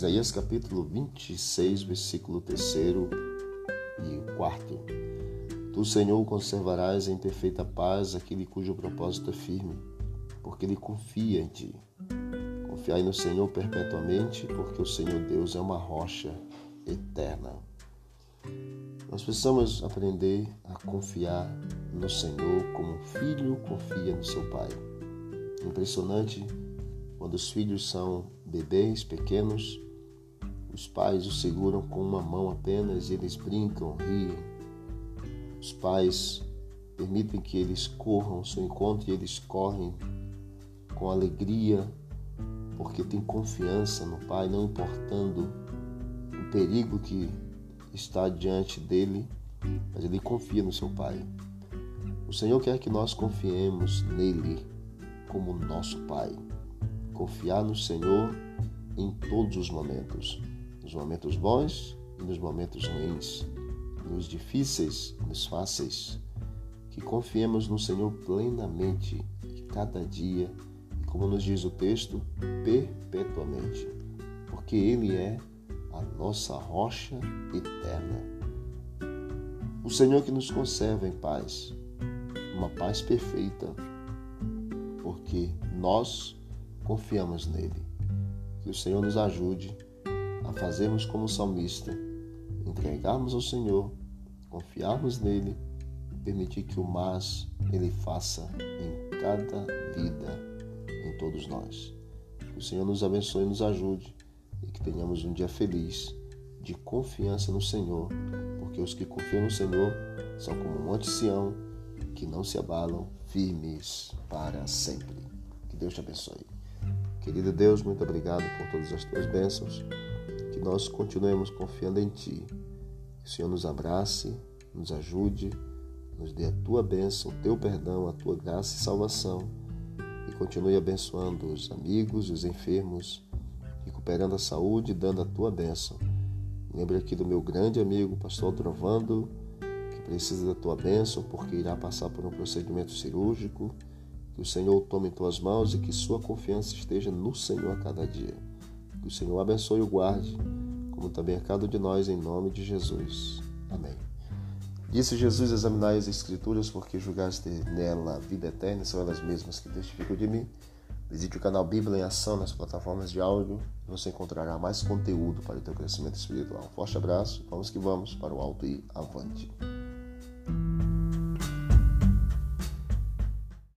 Isaías capítulo 26, versículo 3 e 4. Tu, Senhor, conservarás em perfeita paz aquele cujo propósito é firme, porque ele confia em ti. Confiai no Senhor perpetuamente, porque o Senhor Deus é uma rocha eterna. Nós precisamos aprender a confiar no Senhor como um filho confia no seu pai. Impressionante quando os filhos são bebês pequenos, os pais os seguram com uma mão apenas e eles brincam, riem. Os pais permitem que eles corram ao seu encontro e eles correm com alegria, porque têm confiança no pai, não importando o perigo que está diante dele, mas ele confia no seu pai. O Senhor quer que nós confiemos nele como nosso pai confiar no Senhor em todos os momentos, nos momentos bons e nos momentos ruins, nos difíceis nos fáceis. Que confiemos no Senhor plenamente e cada dia, e como nos diz o texto, perpetuamente, porque Ele é a nossa rocha eterna. O Senhor que nos conserva em paz, uma paz perfeita, porque nós confiamos nele. Que o Senhor nos ajude a fazermos como salmista, entregarmos ao Senhor, confiarmos nele e permitir que o mais ele faça em cada vida, em todos nós. Que o Senhor nos abençoe e nos ajude e que tenhamos um dia feliz de confiança no Senhor, porque os que confiam no Senhor são como um monte Sião que não se abalam, firmes para sempre. Que Deus te abençoe. Querido Deus, muito obrigado por todas as tuas bênçãos. Nós continuemos confiando em Ti. Que o Senhor nos abrace, nos ajude, nos dê a tua bênção, o teu perdão, a tua graça e salvação. E continue abençoando os amigos e os enfermos, recuperando a saúde e dando a tua bênção. Lembre aqui do meu grande amigo, pastor Trovando, que precisa da tua bênção porque irá passar por um procedimento cirúrgico que o Senhor tome em tuas mãos e que sua confiança esteja no Senhor a cada dia. Que o Senhor abençoe e o guarde, como também a cada um de nós, em nome de Jesus. Amém. Disse Jesus: Examinai as Escrituras, porque julgaste nela a vida eterna, são elas mesmas que testificam de mim. Visite o canal Bíblia em Ação nas plataformas de áudio e você encontrará mais conteúdo para o teu crescimento espiritual. Um forte abraço, vamos que vamos para o alto e avante.